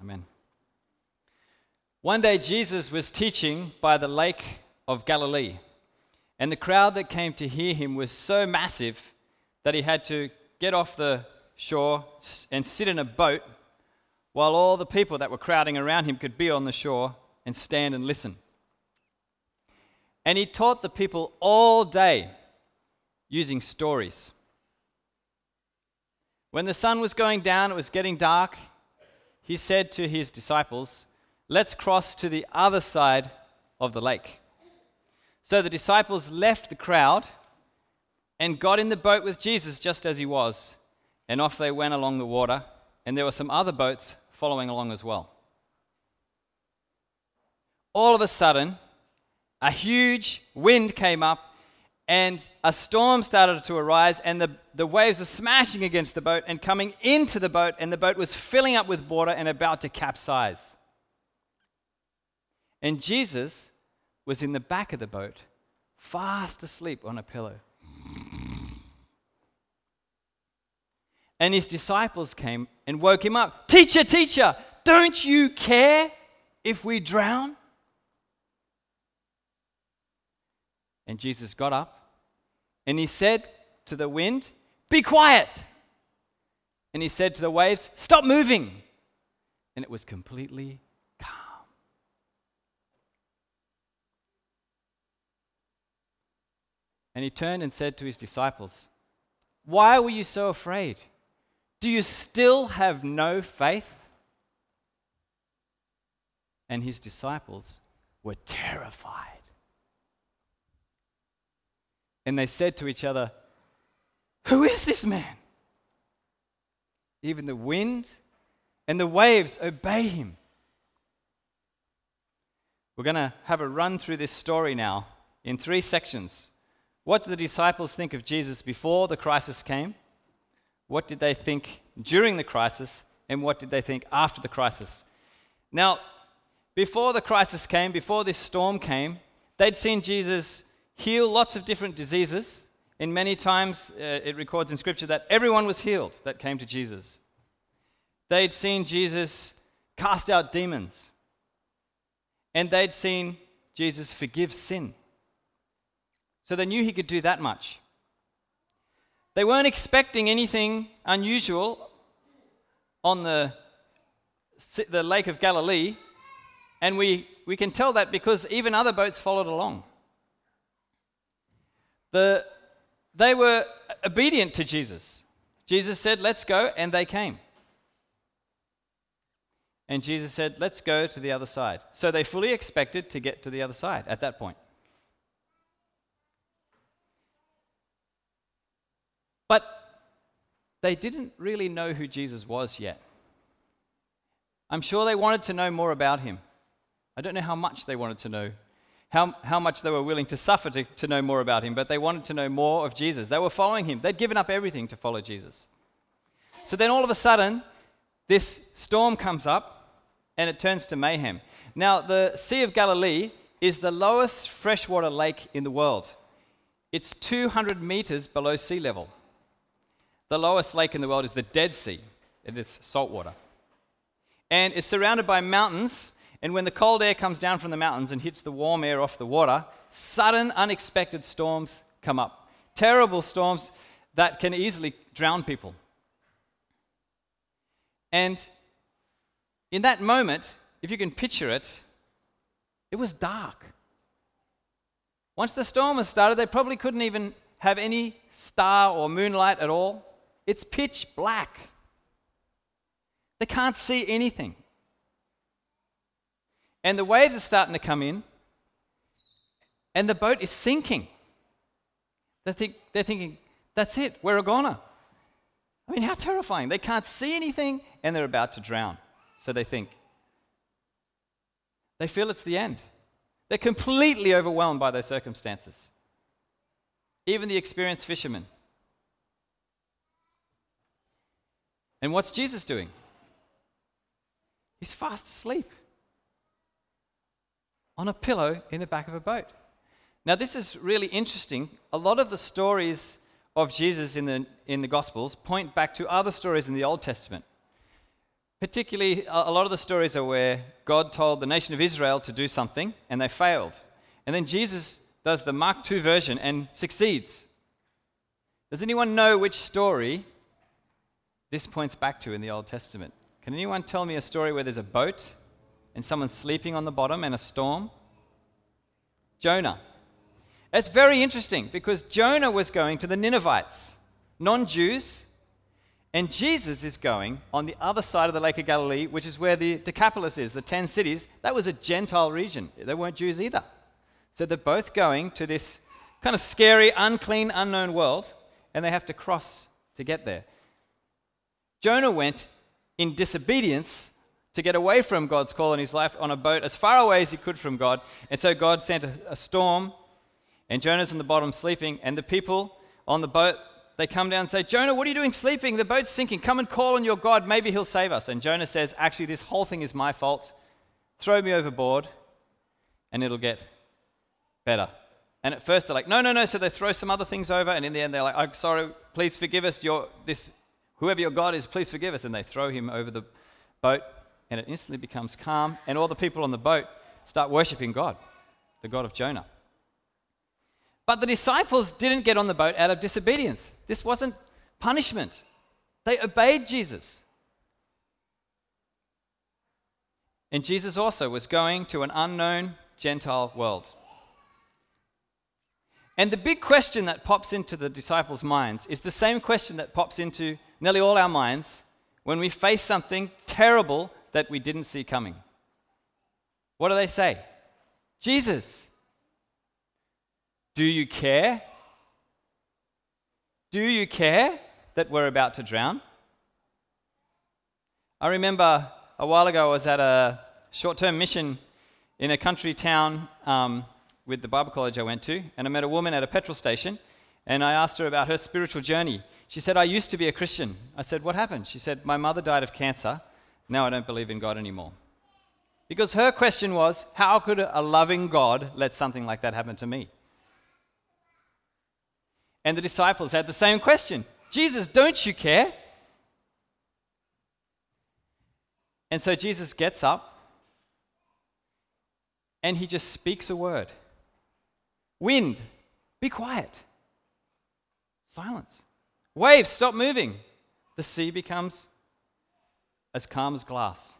Amen. One day, Jesus was teaching by the lake of Galilee, and the crowd that came to hear him was so massive that he had to get off the shore and sit in a boat while all the people that were crowding around him could be on the shore and stand and listen. And he taught the people all day using stories. When the sun was going down, it was getting dark, he said to his disciples, Let's cross to the other side of the lake. So the disciples left the crowd and got in the boat with Jesus just as he was, and off they went along the water, and there were some other boats following along as well. All of a sudden, a huge wind came up and a storm started to arise, and the, the waves were smashing against the boat and coming into the boat, and the boat was filling up with water and about to capsize. And Jesus was in the back of the boat, fast asleep on a pillow. And his disciples came and woke him up. Teacher, teacher, don't you care if we drown? And Jesus got up and he said to the wind, Be quiet. And he said to the waves, Stop moving. And it was completely calm. And he turned and said to his disciples, Why were you so afraid? Do you still have no faith? And his disciples were terrified. And they said to each other, Who is this man? Even the wind and the waves obey him. We're going to have a run through this story now in three sections. What did the disciples think of Jesus before the crisis came? What did they think during the crisis? And what did they think after the crisis? Now, before the crisis came, before this storm came, they'd seen Jesus heal lots of different diseases. And many times uh, it records in Scripture that everyone was healed that came to Jesus. They'd seen Jesus cast out demons. And they'd seen Jesus forgive sin. So they knew he could do that much. They weren't expecting anything unusual on the, the Lake of Galilee. And we, we can tell that because even other boats followed along. The, they were obedient to Jesus. Jesus said, Let's go, and they came. And Jesus said, Let's go to the other side. So they fully expected to get to the other side at that point. But they didn't really know who Jesus was yet. I'm sure they wanted to know more about him. I don't know how much they wanted to know how, how much they were willing to suffer to, to know more about him, but they wanted to know more of Jesus. They were following him, they'd given up everything to follow Jesus. So then all of a sudden, this storm comes up and it turns to mayhem. Now, the Sea of Galilee is the lowest freshwater lake in the world. It's 200 meters below sea level. The lowest lake in the world is the Dead Sea, and it is saltwater. And it's surrounded by mountains and when the cold air comes down from the mountains and hits the warm air off the water, sudden, unexpected storms come up. Terrible storms that can easily drown people. And in that moment, if you can picture it, it was dark. Once the storm has started, they probably couldn't even have any star or moonlight at all. It's pitch black. They can't see anything. And the waves are starting to come in, and the boat is sinking. They think, they're thinking, that's it, we're a goner. I mean, how terrifying. They can't see anything, and they're about to drown. So they think. They feel it's the end. They're completely overwhelmed by their circumstances. Even the experienced fishermen. And what's Jesus doing? He's fast asleep on a pillow in the back of a boat. Now, this is really interesting. A lot of the stories of Jesus in the, in the Gospels point back to other stories in the Old Testament. Particularly, a lot of the stories are where God told the nation of Israel to do something and they failed. And then Jesus does the Mark II version and succeeds. Does anyone know which story this points back to in the Old Testament? Can anyone tell me a story where there's a boat and someone's sleeping on the bottom and a storm? Jonah. It's very interesting because Jonah was going to the Ninevites, non Jews, and Jesus is going on the other side of the Lake of Galilee, which is where the Decapolis is, the 10 cities. That was a Gentile region. They weren't Jews either. So they're both going to this kind of scary, unclean, unknown world, and they have to cross to get there. Jonah went in disobedience to get away from God's call in his life on a boat as far away as he could from God. And so God sent a, a storm, and Jonah's on the bottom sleeping, and the people on the boat they come down and say, Jonah, what are you doing sleeping? The boat's sinking. Come and call on your God. Maybe he'll save us. And Jonah says, Actually, this whole thing is my fault. Throw me overboard, and it'll get better. And at first they're like, No, no, no. So they throw some other things over, and in the end they're like, I'm sorry, please forgive us. Your, this, whoever your God is, please forgive us. And they throw him over the boat, and it instantly becomes calm, and all the people on the boat start worshiping God, the God of Jonah. But the disciples didn't get on the boat out of disobedience. This wasn't punishment, they obeyed Jesus. And Jesus also was going to an unknown Gentile world. And the big question that pops into the disciples' minds is the same question that pops into nearly all our minds when we face something terrible that we didn't see coming. What do they say? Jesus, do you care? Do you care that we're about to drown? I remember a while ago I was at a short term mission in a country town um, with the Bible college I went to, and I met a woman at a petrol station, and I asked her about her spiritual journey. She said, I used to be a Christian. I said, What happened? She said, My mother died of cancer. Now I don't believe in God anymore. Because her question was, How could a loving God let something like that happen to me? And the disciples had the same question Jesus, don't you care? And so Jesus gets up and he just speaks a word Wind, be quiet. Silence. Waves, stop moving. The sea becomes as calm as glass.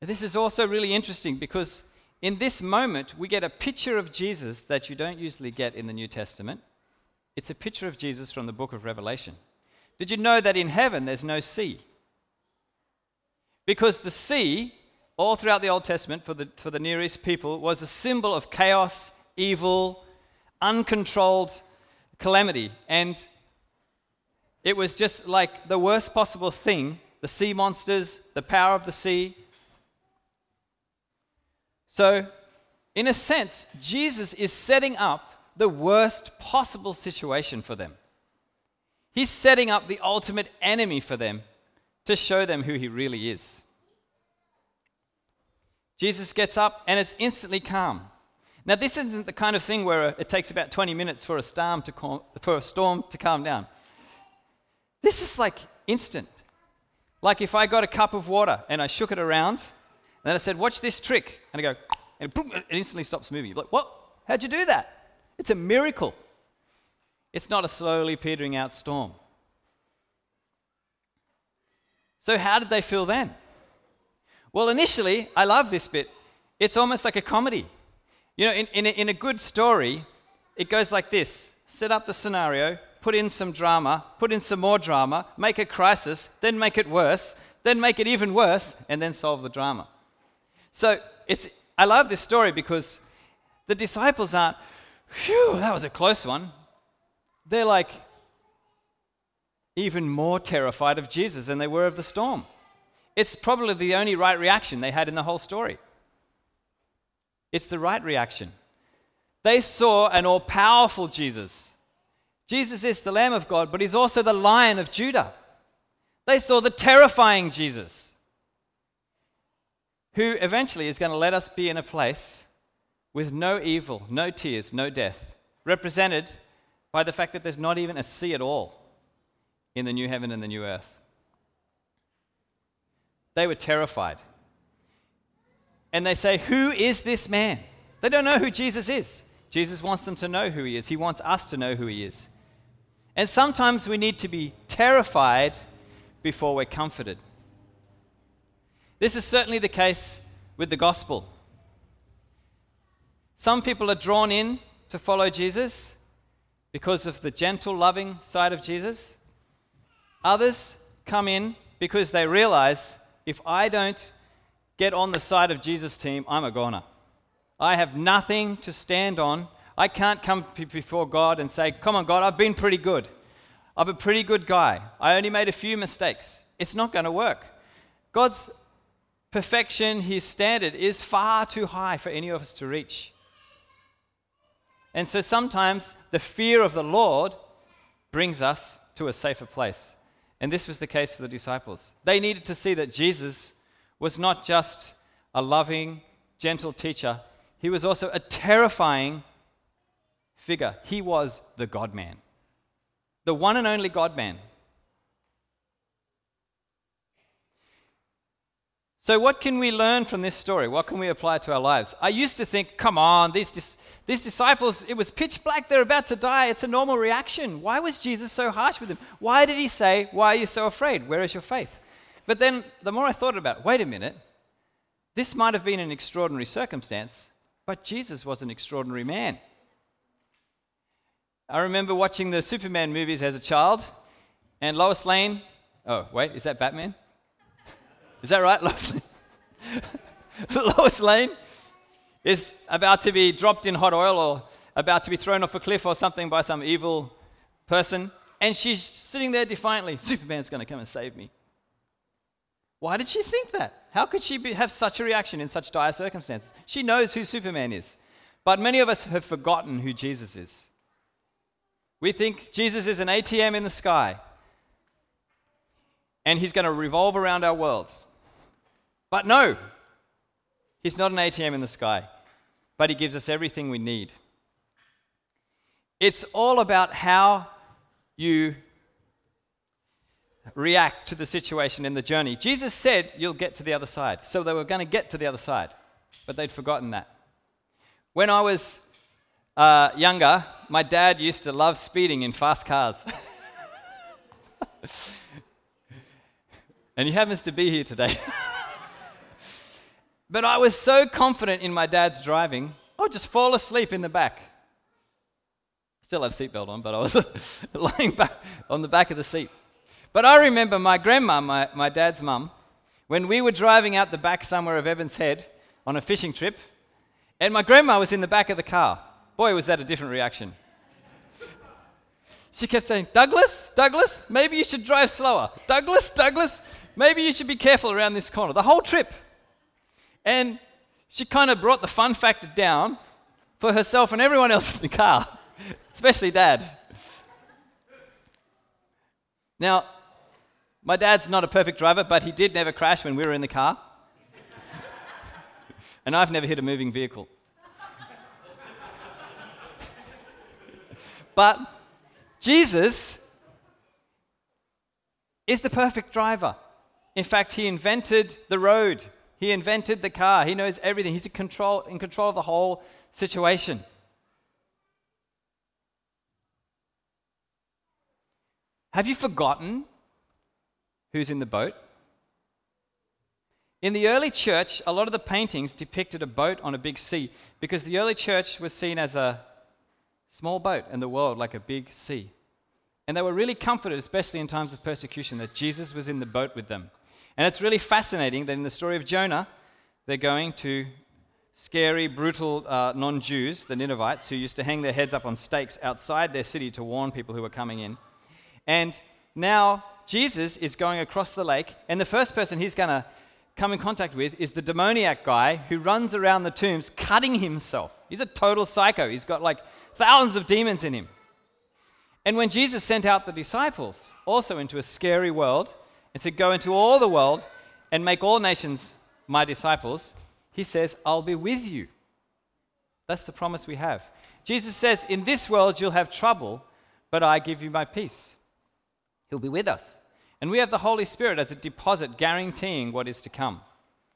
This is also really interesting because in this moment, we get a picture of Jesus that you don't usually get in the New Testament. It's a picture of Jesus from the book of Revelation. Did you know that in heaven there's no sea? Because the sea, all throughout the Old Testament for the, for the Near East people, was a symbol of chaos, evil, uncontrolled calamity. And it was just like the worst possible thing the sea monsters, the power of the sea, so, in a sense, Jesus is setting up the worst possible situation for them. He's setting up the ultimate enemy for them to show them who he really is. Jesus gets up and it's instantly calm. Now, this isn't the kind of thing where it takes about 20 minutes for a storm to, calm, for a storm to calm down. This is like instant. Like if I got a cup of water and I shook it around and then I said, Watch this trick. And I go, and it instantly stops moving. You're like, What? How'd you do that? It's a miracle. It's not a slowly petering out storm. So, how did they feel then? Well, initially, I love this bit. It's almost like a comedy. You know, in, in, a, in a good story, it goes like this set up the scenario, put in some drama, put in some more drama, make a crisis, then make it worse, then make it even worse, and then solve the drama. So it's, I love this story because the disciples aren't, phew, that was a close one. They're like even more terrified of Jesus than they were of the storm. It's probably the only right reaction they had in the whole story. It's the right reaction. They saw an all powerful Jesus. Jesus is the Lamb of God, but he's also the Lion of Judah. They saw the terrifying Jesus who eventually is going to let us be in a place with no evil, no tears, no death, represented by the fact that there's not even a sea at all in the new heaven and the new earth. They were terrified. And they say, Who is this man? They don't know who Jesus is. Jesus wants them to know who he is. He wants us to know who he is. And sometimes we need to be terrified before we're comforted. This is certainly the case with the gospel. Some people are drawn in to follow Jesus because of the gentle, loving side of Jesus. Others come in because they realize if I don't get on the side of Jesus' team, I'm a goner. I have nothing to stand on. I can't come before God and say, Come on, God, I've been pretty good. I'm a pretty good guy. I only made a few mistakes. It's not going to work. God's perfection, His standard, is far too high for any of us to reach. And so sometimes the fear of the Lord brings us to a safer place. And this was the case for the disciples. They needed to see that Jesus was not just a loving, gentle teacher, he was also a terrifying figure. He was the God man, the one and only God man. So, what can we learn from this story? What can we apply to our lives? I used to think, come on, these, dis- these disciples, it was pitch black, they're about to die. It's a normal reaction. Why was Jesus so harsh with them? Why did he say, Why are you so afraid? Where is your faith? But then the more I thought about it, wait a minute, this might have been an extraordinary circumstance, but Jesus was an extraordinary man. I remember watching the Superman movies as a child, and Lois Lane, oh, wait, is that Batman? Is that right, Lois Lane? Lois Lane is about to be dropped in hot oil or about to be thrown off a cliff or something by some evil person, and she's sitting there defiantly Superman's going to come and save me. Why did she think that? How could she be, have such a reaction in such dire circumstances? She knows who Superman is. But many of us have forgotten who Jesus is. We think Jesus is an ATM in the sky and he's going to revolve around our worlds. But no, he's not an ATM in the sky, but he gives us everything we need. It's all about how you react to the situation in the journey. Jesus said, You'll get to the other side. So they were going to get to the other side, but they'd forgotten that. When I was uh, younger, my dad used to love speeding in fast cars. and he happens to be here today. but I was so confident in my dad's driving, I would just fall asleep in the back. Still had a seatbelt on, but I was lying back on the back of the seat. But I remember my grandma, my, my dad's mum, when we were driving out the back somewhere of Evans Head on a fishing trip, and my grandma was in the back of the car. Boy, was that a different reaction. She kept saying, Douglas, Douglas, maybe you should drive slower. Douglas, Douglas, maybe you should be careful around this corner. The whole trip. And she kind of brought the fun factor down for herself and everyone else in the car, especially dad. Now, my dad's not a perfect driver, but he did never crash when we were in the car. and I've never hit a moving vehicle. But Jesus is the perfect driver. In fact, he invented the road. He invented the car. He knows everything. He's in control, in control of the whole situation. Have you forgotten who's in the boat. In the early church, a lot of the paintings depicted a boat on a big sea because the early church was seen as a small boat in the world, like a big sea. And they were really comforted, especially in times of persecution, that Jesus was in the boat with them. And it's really fascinating that in the story of Jonah, they're going to scary, brutal uh, non Jews, the Ninevites, who used to hang their heads up on stakes outside their city to warn people who were coming in. And now Jesus is going across the lake, and the first person he's going to come in contact with is the demoniac guy who runs around the tombs cutting himself. He's a total psycho. He's got like thousands of demons in him. And when Jesus sent out the disciples also into a scary world and said, go into all the world and make all nations my disciples, he says, I'll be with you. That's the promise we have. Jesus says, In this world you'll have trouble, but I give you my peace. He'll be with us. And we have the Holy Spirit as a deposit guaranteeing what is to come.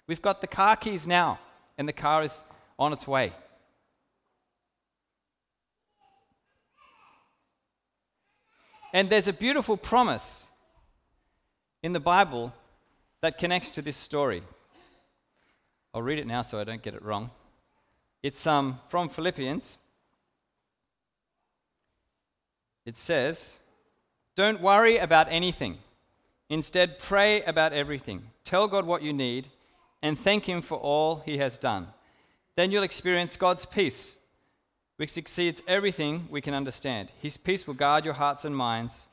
We've got the car keys now, and the car is on its way. And there's a beautiful promise in the Bible that connects to this story. I'll read it now so I don't get it wrong. It's um, from Philippians. It says, Don't worry about anything. Instead, pray about everything. Tell God what you need and thank Him for all He has done. Then you'll experience God's peace, which exceeds everything we can understand. His peace will guard your hearts and minds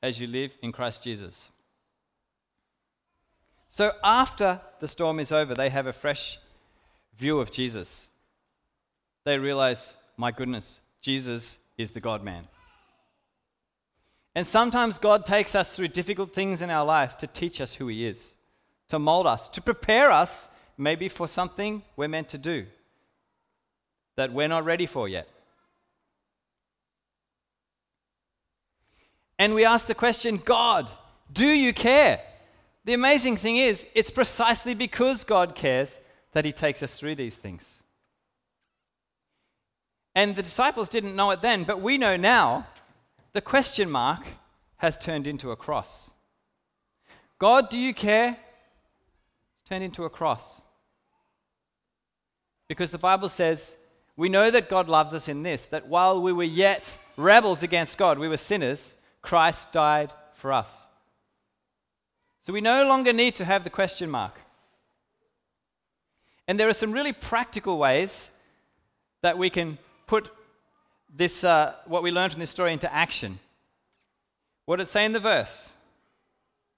as you live in Christ Jesus. So, after the storm is over, they have a fresh view of Jesus. They realize, my goodness, Jesus is the God man. And sometimes God takes us through difficult things in our life to teach us who He is, to mold us, to prepare us maybe for something we're meant to do that we're not ready for yet. And we ask the question God, do you care? The amazing thing is, it's precisely because God cares that He takes us through these things. And the disciples didn't know it then, but we know now the question mark has turned into a cross. God, do you care? It's turned into a cross. Because the Bible says, we know that God loves us in this, that while we were yet rebels against God, we were sinners, Christ died for us. So we no longer need to have the question mark. And there are some really practical ways that we can put this, uh, what we learned from this story into action. What did it say in the verse?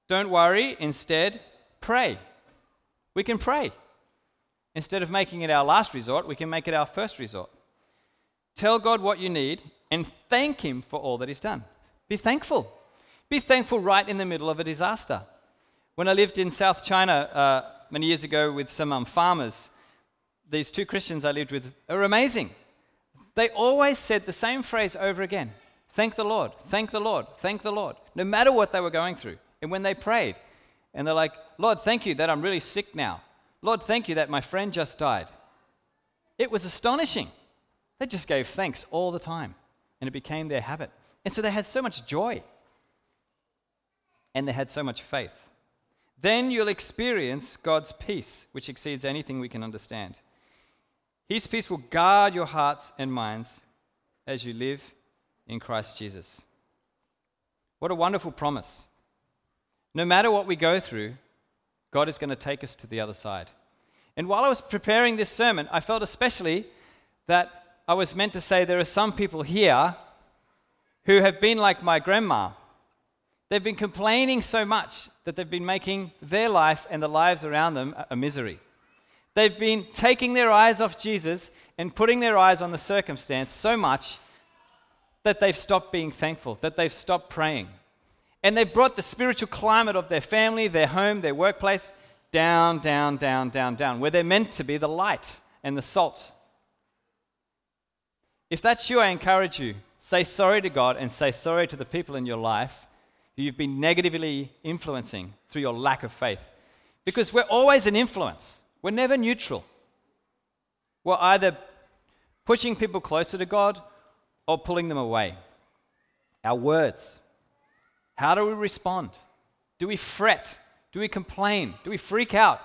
Don't worry, instead, pray. We can pray. Instead of making it our last resort, we can make it our first resort. Tell God what you need and thank Him for all that He's done. Be thankful. Be thankful right in the middle of a disaster. When I lived in South China uh, many years ago with some um, farmers, these two Christians I lived with are amazing. They always said the same phrase over again Thank the Lord, thank the Lord, thank the Lord, no matter what they were going through. And when they prayed, and they're like, Lord, thank you that I'm really sick now. Lord, thank you that my friend just died. It was astonishing. They just gave thanks all the time, and it became their habit. And so they had so much joy, and they had so much faith. Then you'll experience God's peace, which exceeds anything we can understand. His peace will guard your hearts and minds as you live in Christ Jesus. What a wonderful promise. No matter what we go through, God is going to take us to the other side. And while I was preparing this sermon, I felt especially that I was meant to say there are some people here who have been like my grandma. They've been complaining so much that they've been making their life and the lives around them a misery. They've been taking their eyes off Jesus and putting their eyes on the circumstance so much that they've stopped being thankful, that they've stopped praying. And they've brought the spiritual climate of their family, their home, their workplace down, down, down, down, down, where they're meant to be the light and the salt. If that's you, I encourage you say sorry to God and say sorry to the people in your life who you've been negatively influencing through your lack of faith. Because we're always an influence. We're never neutral. We're either pushing people closer to God or pulling them away. Our words. How do we respond? Do we fret? Do we complain? Do we freak out?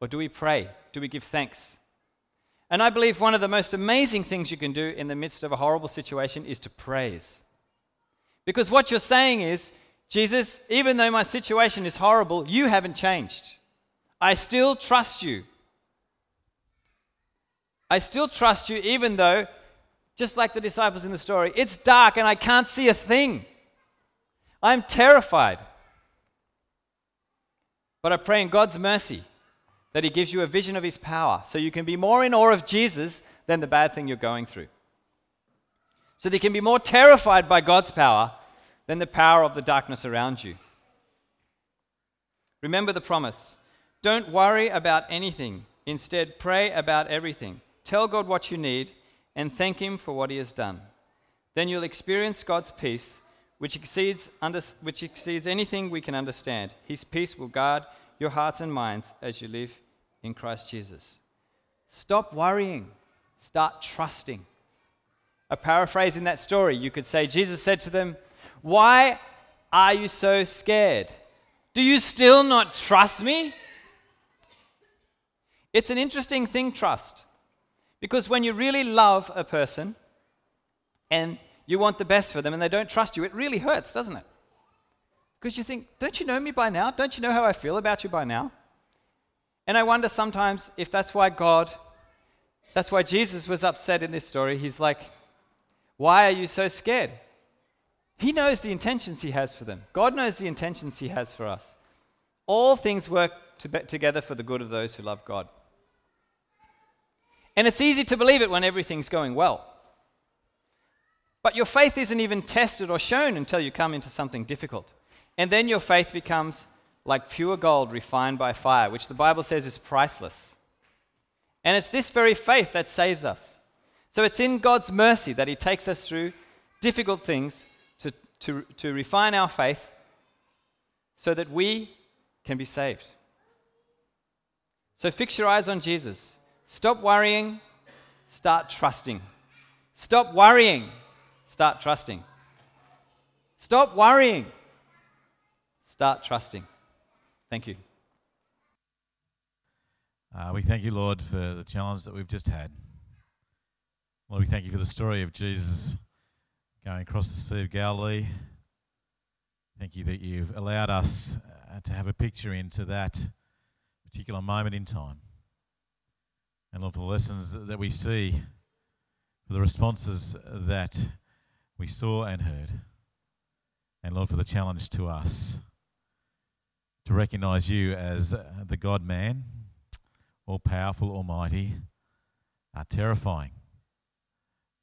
Or do we pray? Do we give thanks? And I believe one of the most amazing things you can do in the midst of a horrible situation is to praise. Because what you're saying is, Jesus, even though my situation is horrible, you haven't changed. I still trust you. I still trust you, even though, just like the disciples in the story, it's dark and I can't see a thing. I'm terrified. But I pray in God's mercy that He gives you a vision of His power so you can be more in awe of Jesus than the bad thing you're going through. So that you can be more terrified by God's power than the power of the darkness around you. Remember the promise don't worry about anything. Instead, pray about everything. Tell God what you need and thank Him for what He has done. Then you'll experience God's peace, which exceeds, under, which exceeds anything we can understand. His peace will guard your hearts and minds as you live in Christ Jesus. Stop worrying, start trusting. A paraphrase in that story, you could say, Jesus said to them, Why are you so scared? Do you still not trust me? It's an interesting thing, trust. Because when you really love a person and you want the best for them and they don't trust you, it really hurts, doesn't it? Because you think, don't you know me by now? Don't you know how I feel about you by now? And I wonder sometimes if that's why God, that's why Jesus was upset in this story. He's like, why are you so scared? He knows the intentions He has for them. God knows the intentions He has for us. All things work to together for the good of those who love God. And it's easy to believe it when everything's going well. But your faith isn't even tested or shown until you come into something difficult. And then your faith becomes like pure gold refined by fire, which the Bible says is priceless. And it's this very faith that saves us. So it's in God's mercy that He takes us through difficult things to, to, to refine our faith so that we can be saved. So fix your eyes on Jesus. Stop worrying, start trusting. Stop worrying, start trusting. Stop worrying, start trusting. Thank you. Uh, we thank you, Lord, for the challenge that we've just had. Lord, we thank you for the story of Jesus going across the Sea of Galilee. Thank you that you've allowed us uh, to have a picture into that particular moment in time. And Lord, for the lessons that we see, for the responses that we saw and heard. And Lord, for the challenge to us to recognize you as uh, the God man, all powerful, almighty, are terrifying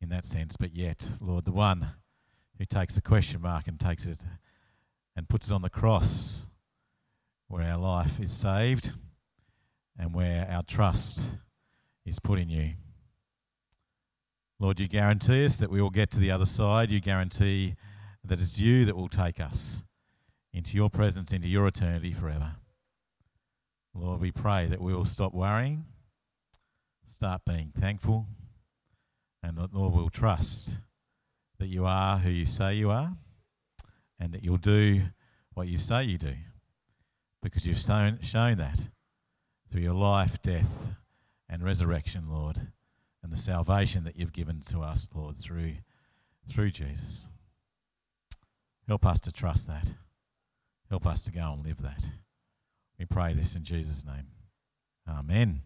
in that sense, but yet, Lord, the one who takes a question mark and takes it and puts it on the cross where our life is saved and where our trust is put in you. Lord, you guarantee us that we will get to the other side. You guarantee that it's you that will take us into your presence, into your eternity forever. Lord, we pray that we will stop worrying, start being thankful, and that, Lord, we'll trust that you are who you say you are and that you'll do what you say you do because you've shown, shown that through your life, death, and resurrection, Lord, and the salvation that you've given to us, Lord, through, through Jesus. Help us to trust that. Help us to go and live that. We pray this in Jesus' name. Amen.